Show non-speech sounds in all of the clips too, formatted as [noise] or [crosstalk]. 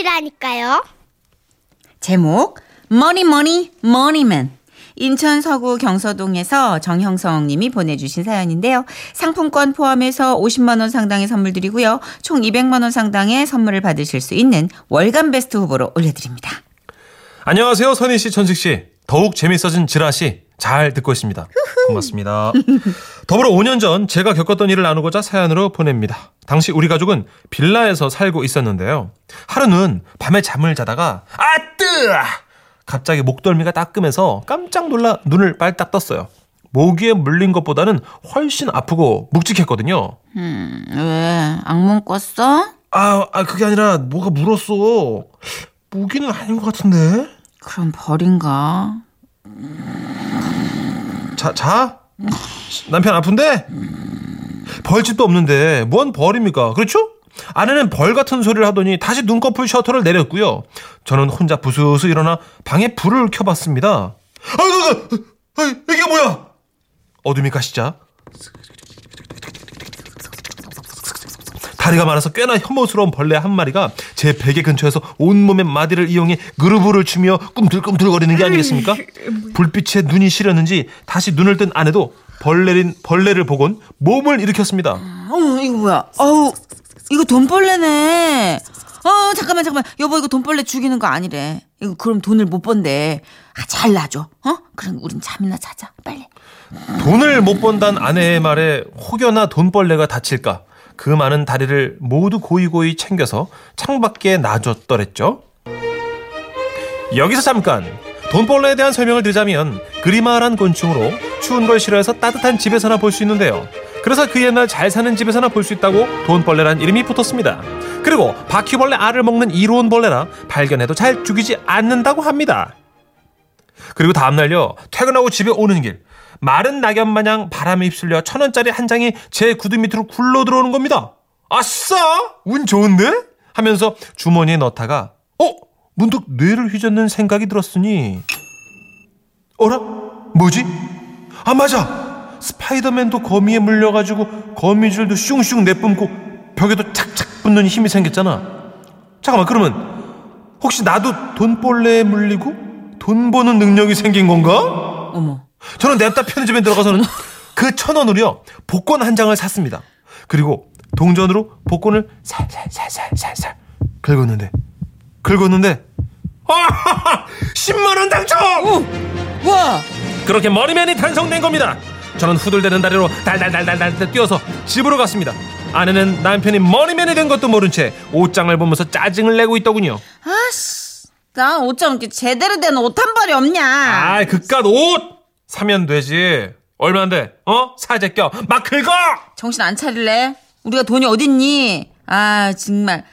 보내주시라니까요. 제목 money money money man 인천 서구 경서동에서 정형성 님이 보내주신 사연인데요. 상품권 포함해서 50만 원 상당의 선물 드리고요. 총 200만 원 상당의 선물을 받으실 수 있는 월간 베스트 후보로 올려드립니다. 안녕하세요, 선희 씨, 천식 씨. 더욱 재밌어진 지라시 잘 듣고 있습니다. 고맙습니다. [laughs] 더불어 5년 전 제가 겪었던 일을 나누고자 사연으로 보냅니다. 당시 우리 가족은 빌라에서 살고 있었는데요. 하루는 밤에 잠을 자다가 아뜨! 갑자기 목덜미가 따끔해서 깜짝 놀라 눈을 빨딱 떴어요. 모기에 물린 것보다는 훨씬 아프고 묵직했거든요. 음, 왜 악몽 꿨어? 아, 아 그게 아니라 뭐가 물었어. 모기는 아닌 것 같은데. 그럼 벌인가? 자, 자? 남편 아픈데? 벌집도 없는데 뭔 벌입니까? 그렇죠? 아내는 벌 같은 소리를 하더니 다시 눈꺼풀 셔터를 내렸고요. 저는 혼자 부스스 일어나 방에 불을 켜봤습니다. 아이고, 아이고, 이게 뭐야? 어둠이 가시자 다리가 많아서 꽤나 혐오스러운 벌레 한 마리가 제 베개 근처에서 온몸의 마디를 이용해 그루브를 추며 꿈틀꿈틀거리는 게 아니겠습니까? 불빛에 눈이 시렸는지 다시 눈을 뜬 아내도 벌레린 벌레를 보곤 몸을 일으켰습니다. 어, 이거 뭐야? 어우, 이거 돈벌레네. 어, 잠깐만, 잠깐만. 여보, 이거 돈벌레 죽이는 거 아니래. 이거 그럼 돈을 못 번대. 아, 잘 놔줘. 어? 그럼 우린 잠이나 자자. 빨리. 돈을 못 번다는 아내의 말에 혹여나 돈벌레가 다칠까 그 많은 다리를 모두 고이고이 챙겨서 창밖에 놔줬더랬죠. 여기서 잠깐 돈벌레에 대한 설명을 드리자면 그리마란 곤충으로 추운 걸 싫어해서 따뜻한 집에서나 볼 수 있는데요. 그래서 그 옛날 잘 사는 집에서나 볼 수 있다고 돈벌레란 이름이 붙었습니다. 그리고 바퀴벌레 알을 먹는 이로운 벌레라 발견해도 잘 죽이지 않는다고 합니다. 그리고 다음날요 퇴근하고 집에 오는 길 마른 낙엽 마냥 바람에 휩쓸려 천 원짜리 한 장이 제 구두 밑으로 굴러 들어오는 겁니다. 아싸! 운 좋은데? 하면서 주머니에 넣다가 어? 문득 뇌를 휘젓는 생각이 들었으니 어라? 뭐지? 아 맞아! 스파이더맨도 거미에 물려가지고 거미줄도 슝슝 내뿜고 벽에도 착착 붙는 힘이 생겼잖아. 잠깐만 그러면 혹시 나도 돈벌레에 물리고 돈 버는 능력이 생긴 건가? 어머. 저는 냅다 편의점에 들어가서는 그 천 원으로요 복권 한 장을 샀습니다. 그리고 동전으로 복권을 살살살살살살 긁었는데 긁었는데 아 [laughs] 10만 원 당첨! 와! 그렇게 머리맨이 탄성된 겁니다. 저는 후들대는 다리로 달달달달달 뛰어서 집으로 갔습니다. 아내는 남편이 머리맨이 된 것도 모른 채 옷장을 보면서 짜증을 내고 있더군요. 아씨. 나 옷장 이렇게 제대로 된 옷 한 벌이 없냐? 아, 그깟 옷 사면 되지. 얼마인데? 어? 사재 껴. 막 긁어! 정신 안 차릴래? 우리가 돈이 어딨니? 아, 정말.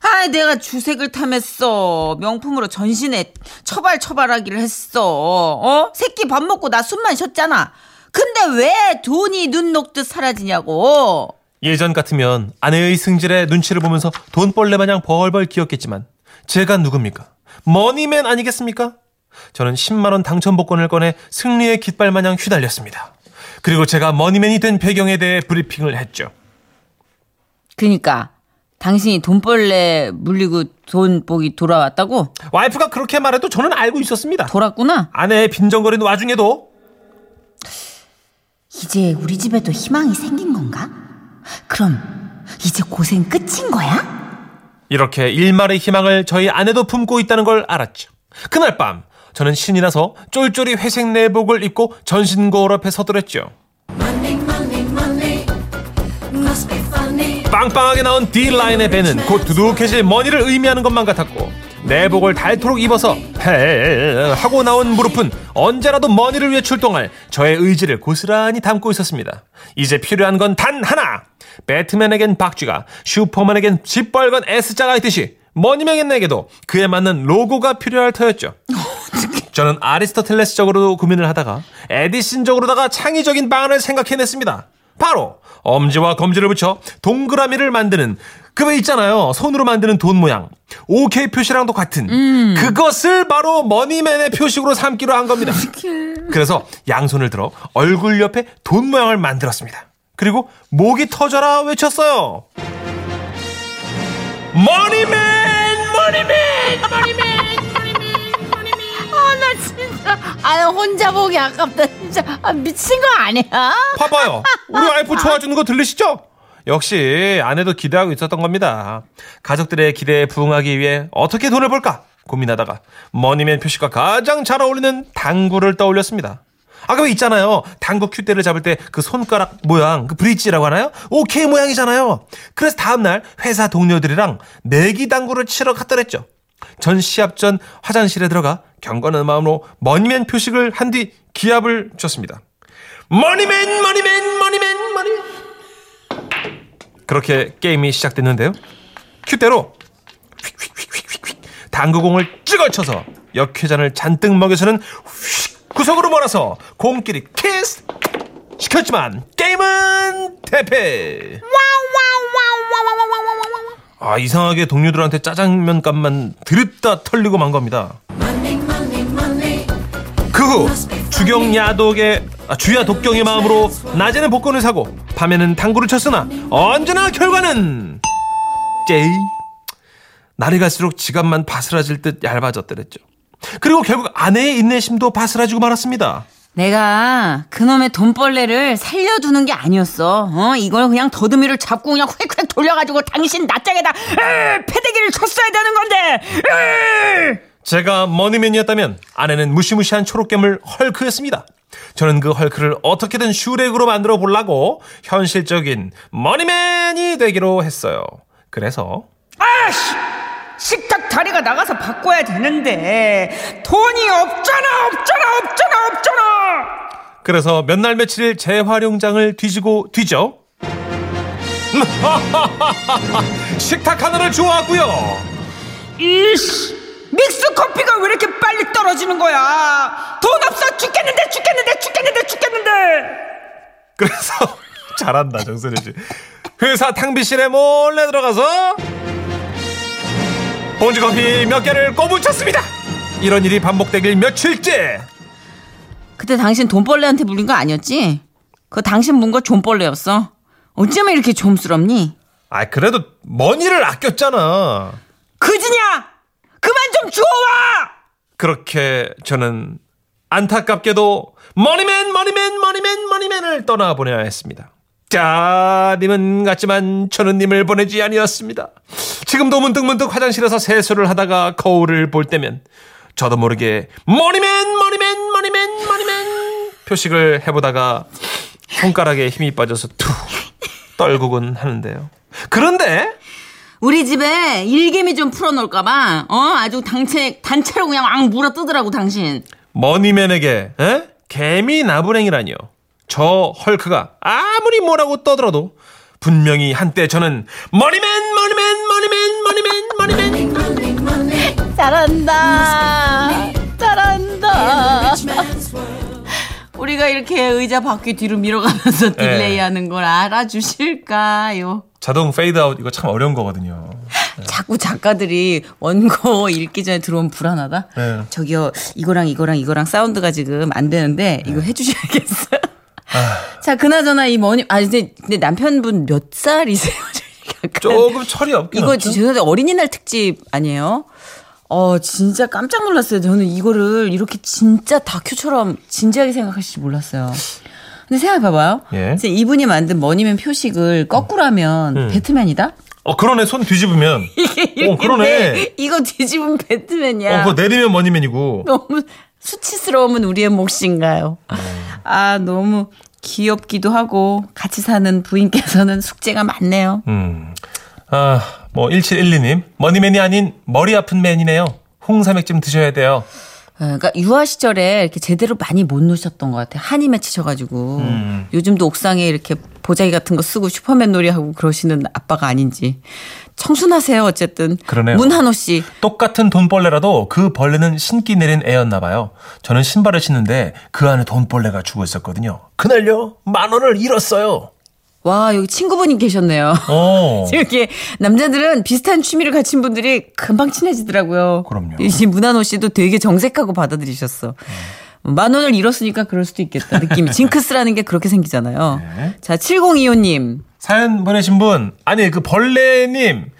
아, 내가 주색을 탐했어. 명품으로 전신에 처발처발하기를 했어. 어? 새끼 밥 먹고 나 숨만 쉬었잖아. 근데 왜 돈이 눈 녹듯 사라지냐고. 예전 같으면 아내의 승질에 눈치를 보면서 돈벌레 마냥 벌벌 기었겠지만 제가 누굽니까? money man 아니겠습니까? 저는 10만원 당첨 복권을 꺼내 승리의 깃발 마냥 휘날렸습니다. 그리고 제가 money man이 된 배경에 대해 브리핑을 했죠. 그니까 당신이 돈벌레 물리고 돈 복이 돌아왔다고? 와이프가 그렇게 말해도 저는 알고 있었습니다. 돌았구나? 아내의 빈정거리는 와중에도 이제 우리 집에도 희망이 생긴 건가? 그럼 이제 고생 끝인 거야? 이렇게 일말의 희망을 저희 아내도 품고 있다는 걸 알았죠. 그날 밤 저는 신이 나서 쫄쫄이 회색 내복을 입고 전신 거울 앞에 섰더랬죠. 빵빵하게 나온 D라인의 배는 곧 두둑해질 money를 의미하는 것만 같았고 내복을 닳도록 입어서 헤 하고 나온 무릎은 언제라도 money를 위해 출동할 저의 의지를 고스란히 담고 있었습니다. 이제 필요한 건 단 하나! 배트맨에겐 박쥐가 슈퍼맨에겐 시뻘건 S자가 있듯이 머니맨에게도 그에 맞는 로고가 필요할 터였죠. [laughs] 저는 아리스토텔레스적으로 고민을 하다가 에디슨적으로다가 창의적인 방안을 생각해냈습니다. 바로 엄지와 검지를 붙여 동그라미를 만드는 그거 있잖아요. 손으로 만드는 돈 모양. OK 표시랑도 같은 그것을 바로 머니맨의 표식으로 삼기로 한 겁니다. 그래서 양손을 들어 얼굴 옆에 돈 모양을 만들었습니다. 그리고 목이 터져라 외쳤어요. money man money man money man 아 혼자 보기 아깝다 진짜 아, 미친 거 아니야? 봐봐요. 우리 와이프 [laughs] 좋아 죽는 거 들리시죠? 역시 아내도 기대하고 있었던 겁니다. 가족들의 기대에 부응하기 위해 어떻게 돈을 벌까 고민하다가 money man 표시가 가장 잘 어울리는 당구를 떠올렸습니다. 아까 왜 있잖아요. 당구 큐대를 잡을 때 그 손가락 모양, 그 브릿지라고 하나요? 오케이 모양이잖아요. 그래서 다음날 회사 동료들이랑 내기 당구를 치러 갔더랬죠. 전 시합 전 화장실에 들어가 경건한 마음으로 money man 표식을 한 뒤 기합을 쳤습니다. 머니맨, 머니맨, 머니맨, 머니맨. 그렇게 게임이 시작됐는데요. 큐대로 당구공을 찍어쳐서 역회전을 잔뜩 먹여서는 휙 구석으로 몰아서 공끼리 키스 시켰지만 게임은 대패. 아 이상하게 동료들한테 짜장면 값만 드립다 털리고 만 겁니다. 그 후 주경 야독의 아, 주야 독경의 마음으로 낮에는 복권을 사고 밤에는 당구를 쳤으나 언제나 결과는 제이 날이 갈수록 지갑만 바스라질 듯 얇아졌더랬죠. 그리고 결국 아내의 인내심도 바스라지고 말았습니다. 내가 그놈의 돈벌레를 살려두는 게 아니었어. 어, 이걸 그냥 더듬이를 잡고 그냥 휙휙 돌려가지고 당신 낯짝에다 으, 패대기를 쳤어야 되는 건데. 으! 제가 머니맨이었다면 아내는 무시무시한 초록괴물 헐크였습니다. 저는 그 헐크를 어떻게든 슈렉으로 만들어 보려고 현실적인 머니맨이 되기로 했어요. 그래서 아씨! 식탁 다리가 나가서 바꿔야 되는데 돈이 없잖아, 없잖아, 없잖아, 없잖아. 그래서 몇 날 며칠 재활용장을 뒤지고 뒤져 [laughs] 식탁 하나를 주워왔고요. 이씨! 믹스 커피가 왜 이렇게 빨리 떨어지는 거야? 돈 없어 죽겠는데 죽겠는데 죽겠는데 죽겠는데. 그래서 [laughs] 잘한다 정선혜 씨. 회사 탕비실에 몰래 들어가서 봉지 커피 몇 개를 꼬부쳤습니다. 이런 일이 반복되길 며칠째. 그때 당신 돈벌레한테 물린 거 아니었지? 그 당신 문 거 존벌레였어. 어쩌면 이렇게 좀스럽니? 아 그래도 머니를 아꼈잖아. 그지냐? 그만 좀 주워와! 그렇게 저는 안타깝게도 머니맨 머니맨 머니맨 머니맨을 떠나보내야 했습니다. 짜님은 같지만 저는 님을 보내지 아니었습니다. 지금도 문득 문득 화장실에서 세수를 하다가 거울을 볼 때면 저도 모르게 머니맨 머니맨 머니맨 머니맨 표식을 해보다가 손가락에 힘이 빠져서 툭 떨구곤 하는데요. 그런데 우리 집에 일개미 좀 풀어놓을까봐, 어? 아주 단체, 단체로 그냥 앙 물어 뜨더라고, 당신. 머니맨에게 에? 개미 나부랭이라니요. 저 헐크가 아무리 뭐라고 떠들어도 분명히 한때 저는 머니맨 머니맨 머니맨 머니맨 머니맨 잘한다. 잘한다. 우리가 이렇게 의자 바퀴 뒤로 밀어가면서 delay 하는 걸 알아주실까요? 자동 페이드아웃 이거 참 어려운 거거든요. 자꾸 작가들이 원고 읽기 전에 들어오면 불안하다? 네. 저기요, 이거랑 이거랑 이거랑 사운드가 지금 안 되는데, 이거 해주셔야겠어요. 자, 그나저나 이 머니, 아, 이제, 근데 남편분 몇 살이세요? [laughs] 조금 철이 없긴 이거 없죠. 죄송한데 어린이날 특집 아니에요? 어, 진짜 깜짝 놀랐어요. 저는 이거를 이렇게 진짜 다큐처럼 진지하게 생각하실지 몰랐어요. 근데 생각해봐봐요. 예. 이분이 만든 머니맨 표식을 거꾸로 하면 음. 배트맨이다? 어 그러네 손 뒤집으면 [laughs] 어 그러네. 이거 뒤집으면 배트맨이야. 어 그거 내리면 머니맨이고. 너무 수치스러우면 우리의 몫인가요? 아, 너무 귀엽기도 하고 같이 사는 부인께서는 숙제가 많네요. 음. 아, 뭐 1712님 머니맨이 아닌 머리 아픈 맨이네요. 홍삼액 좀 드셔야 돼요. 어, 그러니까 유아 시절에 이렇게 제대로 많이 못 노셨던 것 같아요. 한이 맺히셔가지고 음. 요즘도 옥상에 이렇게 보자기 같은 거 쓰고 슈퍼맨 놀이하고 그러시는 아빠가 아닌지 청순하세요. 어쨌든 그러네요. 문한호 씨 똑같은 돈벌레라도 그 벌레는 신기 내린 애였나 봐요. 저는 신발을 신는데 그 안에 돈벌레가 죽어 있었거든요. 그날요 만 원을 잃었어요. 와, 여기 친구분이 계셨네요. 어. [laughs] 이렇게 남자들은 비슷한 취미를 가진 분들이 금방 친해지더라고요. 그럼요. 이 문한호 씨도 되게 정색하고 받아들이셨어. 만 원을 잃었으니까 그럴 수도 있겠다. 느낌이. [laughs] 징크스라는 게 그렇게 생기잖아요. 네. 자, 7025님. 사연 보내신 분 아니 그 벌레님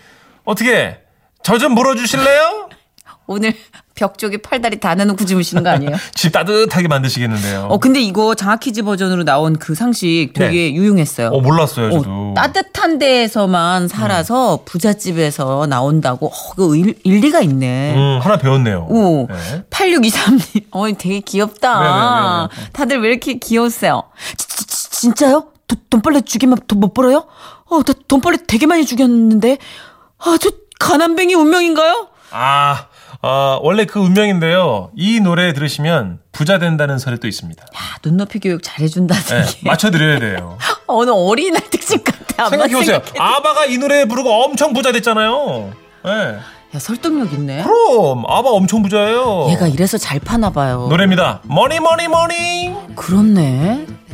어떻게 저 좀 물어주실래요? [laughs] 오늘 벽 쪽에 팔다리 다 내놓고 주무시는 거 아니에요? [laughs] 집 따뜻하게 만드시겠는데요. 어 근데 이거 장학퀴즈 버전으로 나온 그 상식 되게 유용했어요. 어, 몰랐어요, 어, 저도. 따뜻한 데에서만 살아서 부잣집에서 나온다고 어, 그 일, 일리가 있네. 음, 하나 배웠네요. 오, 네. 8623님. [laughs] 어, 되게 귀엽다. 네, 네, 네, 다들 왜 이렇게 귀여우세요? 지, 지, 지, 진짜요? 도, 돈벌레 죽이면 돈 못 벌어요? 어, 나 돈벌레 되게 많이 죽였는데. 아, 저 가난뱅이 운명인가요? 아, 아, 원래 그 운명인데요. 이 노래 들으시면 부자 된다는 설이 또 있습니다. 야, 눈높이 교육 잘해준다는 네, 게. 맞춰드려야 돼요. [laughs] 어, 오늘 어린이날 특집 같아. 생각해보세요. 아바가 이 노래 부르고 엄청 부자 됐잖아요. 네. 야, 설득력 있네. 그럼, 아바 엄청 부자예요. 얘가 이래서 잘 파나 봐요. 노래입니다. Money, money, money. 그렇네.